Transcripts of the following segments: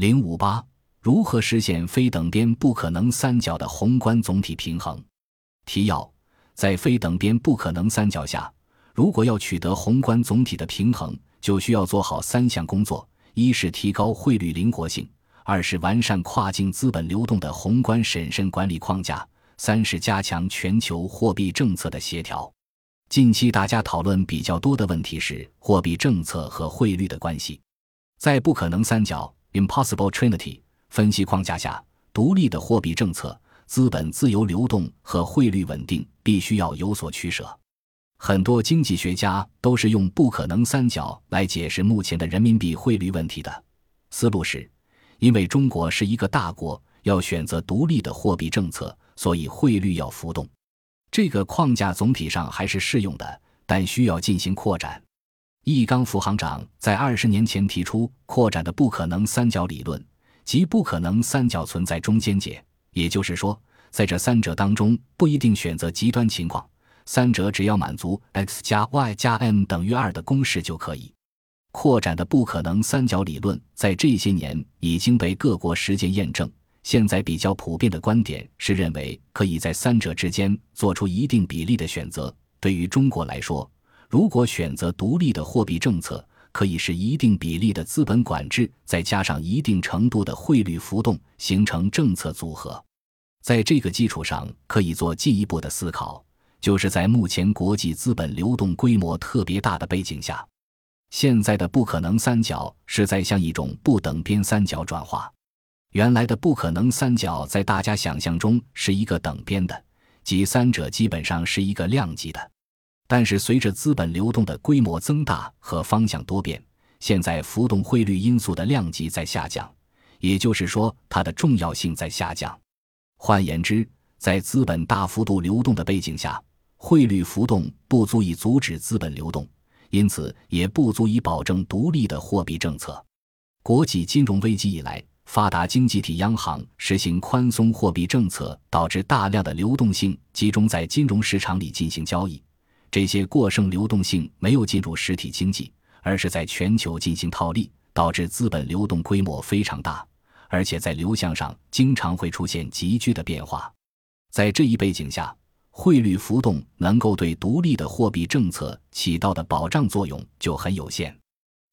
零五八，如何实现非等边不可能三角的宏观总体平衡？提要：在非等边不可能三角下，如果要取得宏观总体的平衡，就需要做好三项工作：一是提高汇率灵活性；二是完善跨境资本流动的宏观审慎管理框架；三是加强全球货币政策的协调。近期大家讨论比较多的问题是货币政策和汇率的关系，在不可能三角。Impossible Trinity 分析框架下，独立的货币政策、资本自由流动和汇率稳定必须要有所取舍。很多经济学家都是用不可能三角来解释目前的人民币汇率问题的。思路是，因为中国是一个大国，要选择独立的货币政策，所以汇率要浮动。这个框架总体上还是适用的，但需要进行扩展。易纲副行长在二十年前提出扩展的不可能三角理论，即不可能三角存在中间解，也就是说，在这三者当中不一定选择极端情况，三者只要满足 x 加 y 加 m 等于二的公式就可以。扩展的不可能三角理论在这些年已经被各国实践验证。现在比较普遍的观点是认为可以在三者之间做出一定比例的选择。对于中国来说，如果选择独立的货币政策，可以是一定比例的资本管制，再加上一定程度的汇率浮动，形成政策组合。在这个基础上，可以做进一步的思考，就是在目前国际资本流动规模特别大的背景下，现在的不可能三角是在向一种不等边三角转化。原来的不可能三角在大家想象中是一个等边的，即三者基本上是一个量级的。但是，随着资本流动的规模增大和方向多变，现在浮动汇率因素的量级在下降，也就是说，它的重要性在下降。换言之，在资本大幅度流动的背景下，汇率浮动不足以阻止资本流动，因此也不足以保证独立的货币政策。国际金融危机以来，发达经济体央行实行宽松货币政策，导致大量的流动性集中在金融市场里进行交易。这些过剩流动性没有进入实体经济，而是在全球进行套利，导致资本流动规模非常大，而且在流向上经常会出现急剧的变化。在这一背景下，汇率浮动能够对独立的货币政策起到的保障作用就很有限。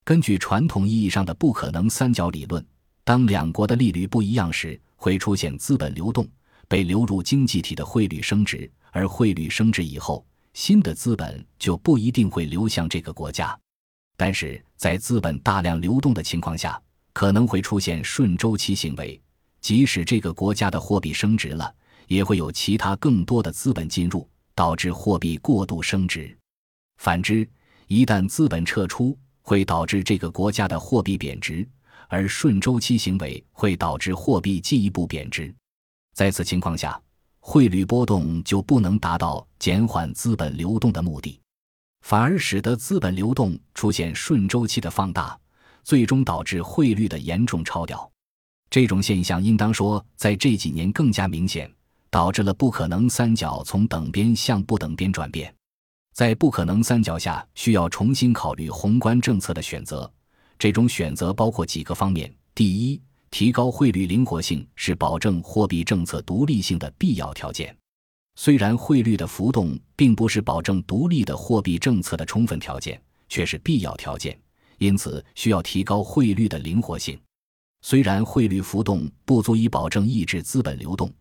根据传统意义上的不可能三角理论，当两国的利率不一样时，会出现资本流动，被流入经济体的汇率升值，而汇率升值以后。新的资本就不一定会流向这个国家，但是在资本大量流动的情况下，可能会出现顺周期行为。即使这个国家的货币升值了，也会有其他更多的资本进入，导致货币过度升值。反之，一旦资本撤出，会导致这个国家的货币贬值，而顺周期行为会导致货币进一步贬值。在此情况下，汇率波动就不能达到减缓资本流动的目的，反而使得资本流动出现顺周期的放大，最终导致汇率的严重超调。这种现象应当说在这几年更加明显，导致了不可能三角从等边向不等边转变。在不可能三角下，需要重新考虑宏观政策的选择。这种选择包括几个方面：第一，提高汇率灵活性是保证货币政策独立性的必要条件。虽然汇率的浮动并不是保证独立的货币政策的充分条件，却是必要条件，因此需要提高汇率的灵活性。虽然汇率浮动不足以保证抑制资本流动，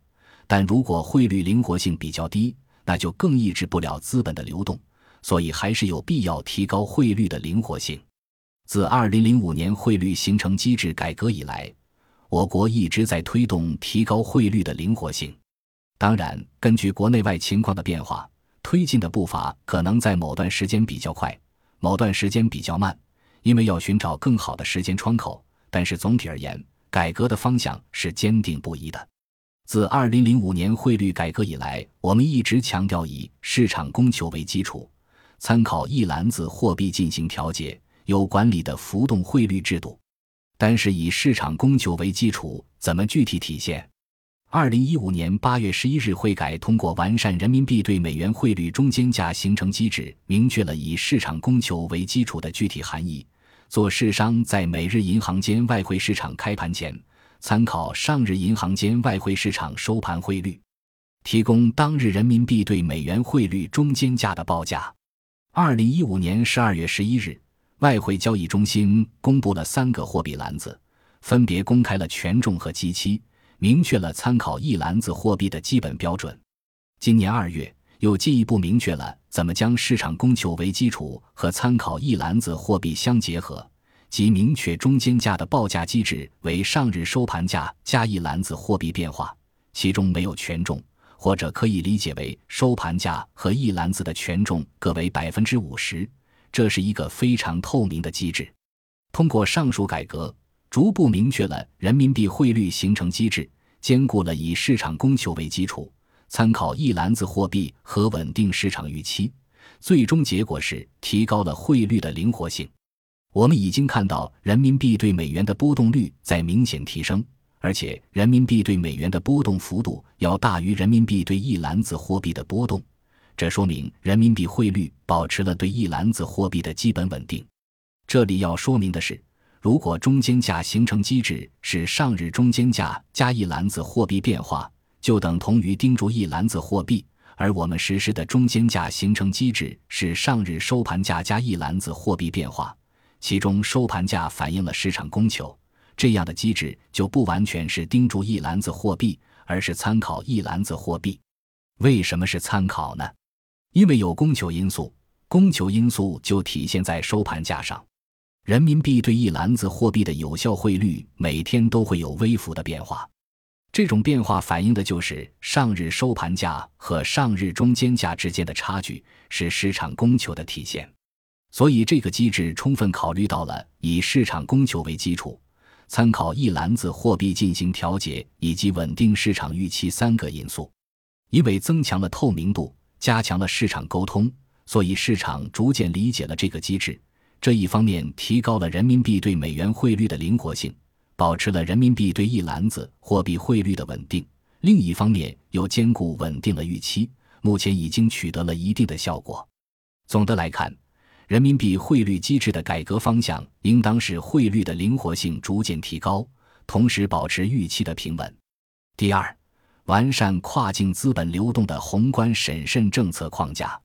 但如果汇率灵活性比较低，那就更抑制不了资本的流动。所以还是有必要提高汇率的灵活性。自二零零五年汇率形成机制改革以来。我国一直在推动提高汇率的灵活性，当然，根据国内外情况的变化，推进的步伐可能在某段时间比较快，某段时间比较慢，因为要寻找更好的时间窗口。但是总体而言，改革的方向是坚定不移的。自二零零五年汇率改革以来，我们一直强调以市场供求为基础，参考一篮子货币进行调节，有管理的浮动汇率制度。但是以市场供求为基础，怎么具体体现？二零一五年八月十一日，汇改通过完善人民币对美元汇率中间价形成机制，明确了以市场供求为基础的具体含义。做市商在每日银行间外汇市场开盘前，参考上日银行间外汇市场收盘汇率，提供当日人民币对美元汇率中间价的报价。二零一五年十二月十一日，外汇交易中心公布了三个货币篮子，分别公开了权重和基期，明确了参考一篮子货币的基本标准。今年二月。又进一步明确了怎么将市场供求为基础和参考一篮子货币相结合，即明确中间价的报价机制为上日收盘价加一篮子货币变化，其中没有权重，或者可以理解为收盘价和一篮子的权重各为百分之五十。这是一个非常透明的机制。通过上述改革，逐步明确了人民币汇率形成机制，兼顾了以市场供求为基础。参考一篮子货币和稳定市场预期，最终结果是提高了汇率的灵活性。我们已经看到人民币对美元的波动率在明显提升，而且人民币对美元的波动幅度要大于人民币对一篮子货币的波动，这说明人民币汇率保持了对一篮子货币的基本稳定。这里要说明的是，如果中间价形成机制是上日中间价加一篮子货币变化。就等同于盯住一篮子货币，而我们实施的中间价形成机制是上日收盘价加一篮子货币变化，其中收盘价反映了市场供求。这样的机制就不完全是盯住一篮子货币，而是参考一篮子货币。为什么是参考呢？因为有供求因素，供求因素就体现在收盘价上。人民币对一篮子货币的有效汇率每天都会有微幅的变化。这种变化反映的就是上日收盘价和上日中间价之间的差距，是市场供求的体现。所以，这个机制充分考虑到了以市场供求为基础，参考一篮子货币进行调节以及稳定市场预期三个因素。因为增强了透明度，加强了市场沟通，所以市场逐渐理解了这个机制。这一方面提高了人民币对美元汇率的灵活性。保持了人民币对一篮子货币汇率的稳定，另一方面又兼顾稳定了预期，目前已经取得了一定的效果。总的来看，人民币汇率机制的改革方向应当是汇率的灵活性逐渐提高，同时保持预期的平稳。第二，完善跨境资本流动的宏观审慎政策框架。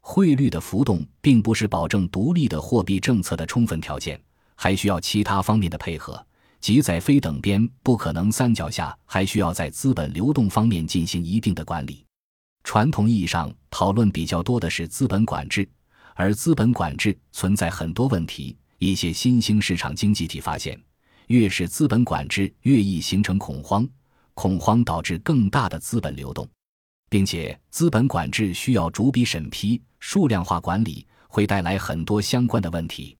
汇率的浮动并不是保证独立的货币政策的充分条件，还需要其他方面的配合。即在非等边不可能三角下，还需要在资本流动方面进行一定的管理。传统意义上讨论比较多的是资本管制，而资本管制存在很多问题。一些新兴市场经济体发现，越是资本管制，越易形成恐慌，恐慌导致更大的资本流动，并且资本管制需要逐笔审批、数量化管理，会带来很多相关的问题。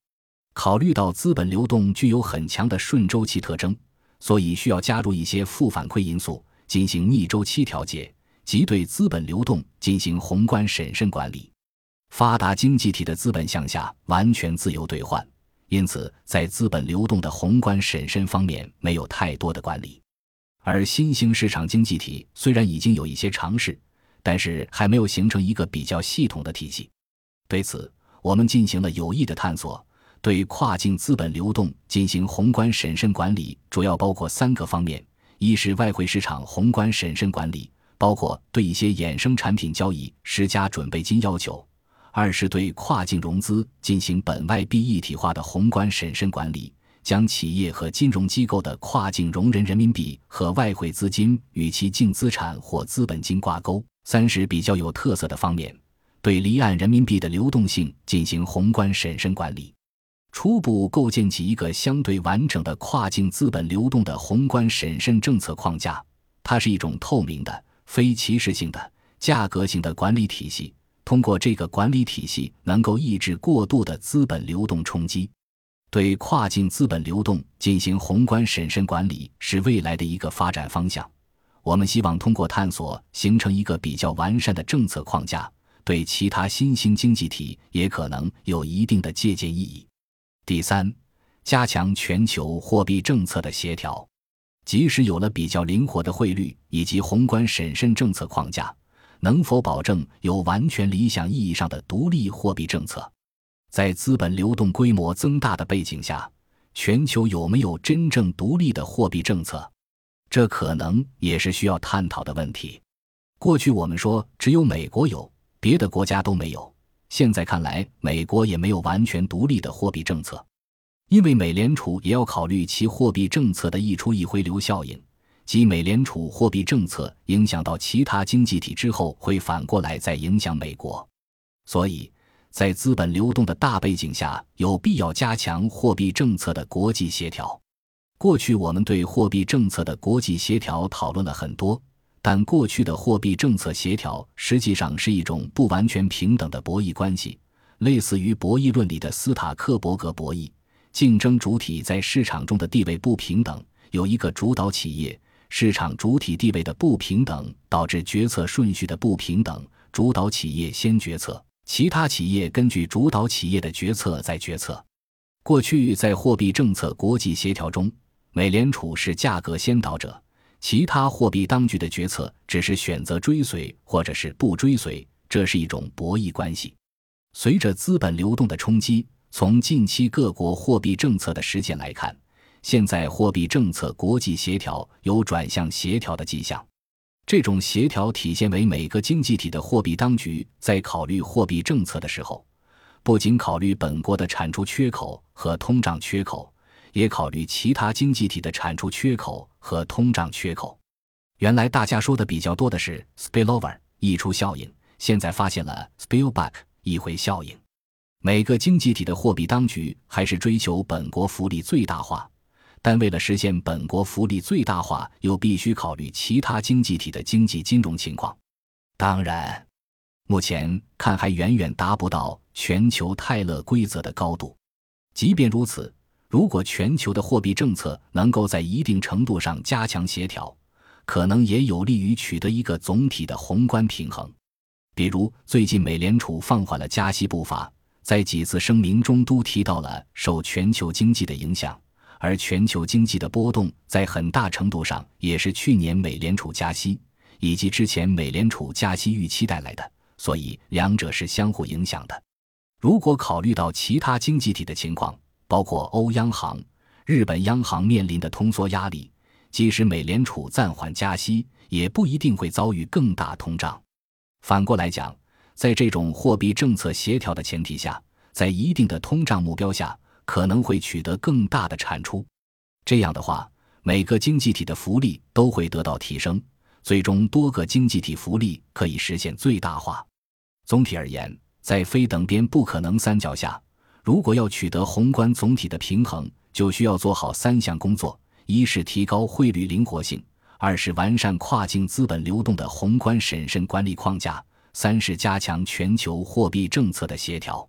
考虑到资本流动具有很强的顺周期特征，所以需要加入一些负反馈因素进行逆周期调节，即对资本流动进行宏观审慎管理。发达经济体的资本向下完全自由兑换，因此在资本流动的宏观审慎方面没有太多的管理。而新兴市场经济体虽然已经有一些尝试，但是还没有形成一个比较系统的体系。对此，我们进行了有益的探索。对跨境资本流动进行宏观审慎管理，主要包括三个方面：一是外汇市场宏观审慎管理，包括对一些衍生产品交易施加准备金要求；二是对跨境融资进行本外币一体化的宏观审慎管理，将企业和金融机构的跨境容人人民币和外汇资金与其净资产或资本金挂钩；三是比较有特色的方面，对离岸人民币的流动性进行宏观审慎管理。初步构建起一个相对完整的跨境资本流动的宏观审慎政策框架，它是一种透明的、非歧视性的、价格性的管理体系。通过这个管理体系，能够抑制过度的资本流动冲击。对跨境资本流动进行宏观审慎管理是未来的一个发展方向。我们希望通过探索形成一个比较完善的政策框架，对其他新兴经济体也可能有一定的借鉴意义。第三，加强全球货币政策的协调。即使有了比较灵活的汇率以及宏观审慎政策框架，能否保证有完全理想意义上的独立货币政策？在资本流动规模增大的背景下，全球有没有真正独立的货币政策？这可能也是需要探讨的问题。过去我们说只有美国有，别的国家都没有。现在看来，美国也没有完全独立的货币政策，因为美联储也要考虑其货币政策的溢出一回流效应，即美联储货币政策影响到其他经济体之后，会反过来再影响美国。所以在资本流动的大背景下，有必要加强货币政策的国际协调。过去我们对货币政策的国际协调讨论了很多，但过去的货币政策协调实际上是一种不完全平等的博弈关系，类似于博弈论里的斯塔克伯格博弈，竞争主体在市场中的地位不平等，有一个主导企业，市场主体地位的不平等导致决策顺序的不平等，主导企业先决策，其他企业根据主导企业的决策再决策。过去在货币政策国际协调中。美联储是价格先导者，其他货币当局的决策只是选择追随或者是不追随，这是一种博弈关系。随着资本流动的冲击，从近期各国货币政策的实践来看，现在货币政策国际协调有转向协调的迹象。这种协调体现为每个经济体的货币当局在考虑货币政策的时候，不仅考虑本国的产出缺口和通胀缺口。也考虑其他经济体的产出缺口和通胀缺口。原来大家说的比较多的是 spillover 溢出效应，现在发现了 spillback 溢回效应。每个经济体的货币当局还是追求本国福利最大化，但为了实现本国福利最大化，又必须考虑其他经济体的经济金融情况。当然，目前看还远远达不到全球泰勒规则的高度。即便如此。如果全球的货币政策能够在一定程度上加强协调，可能也有利于取得一个总体的宏观平衡。比如，最近美联储放缓了加息步伐，在几次声明中都提到了受全球经济的影响，而全球经济的波动在很大程度上也是去年美联储加息以及之前美联储加息预期带来的，所以两者是相互影响的。如果考虑到其他经济体的情况，包括欧央行、日本央行面临的通缩压力，即使美联储暂缓加息，也不一定会遭遇更大通胀。反过来讲，在这种货币政策协调的前提下，在一定的通胀目标下，可能会取得更大的产出。这样的话，每个经济体的福利都会得到提升，最终多个经济体福利可以实现最大化。总体而言，在非等边不可能三角下。如果要取得宏观总体的平衡，就需要做好三项工作：一是提高汇率灵活性；二是完善跨境资本流动的宏观审慎管理框架；三是加强全球货币政策的协调。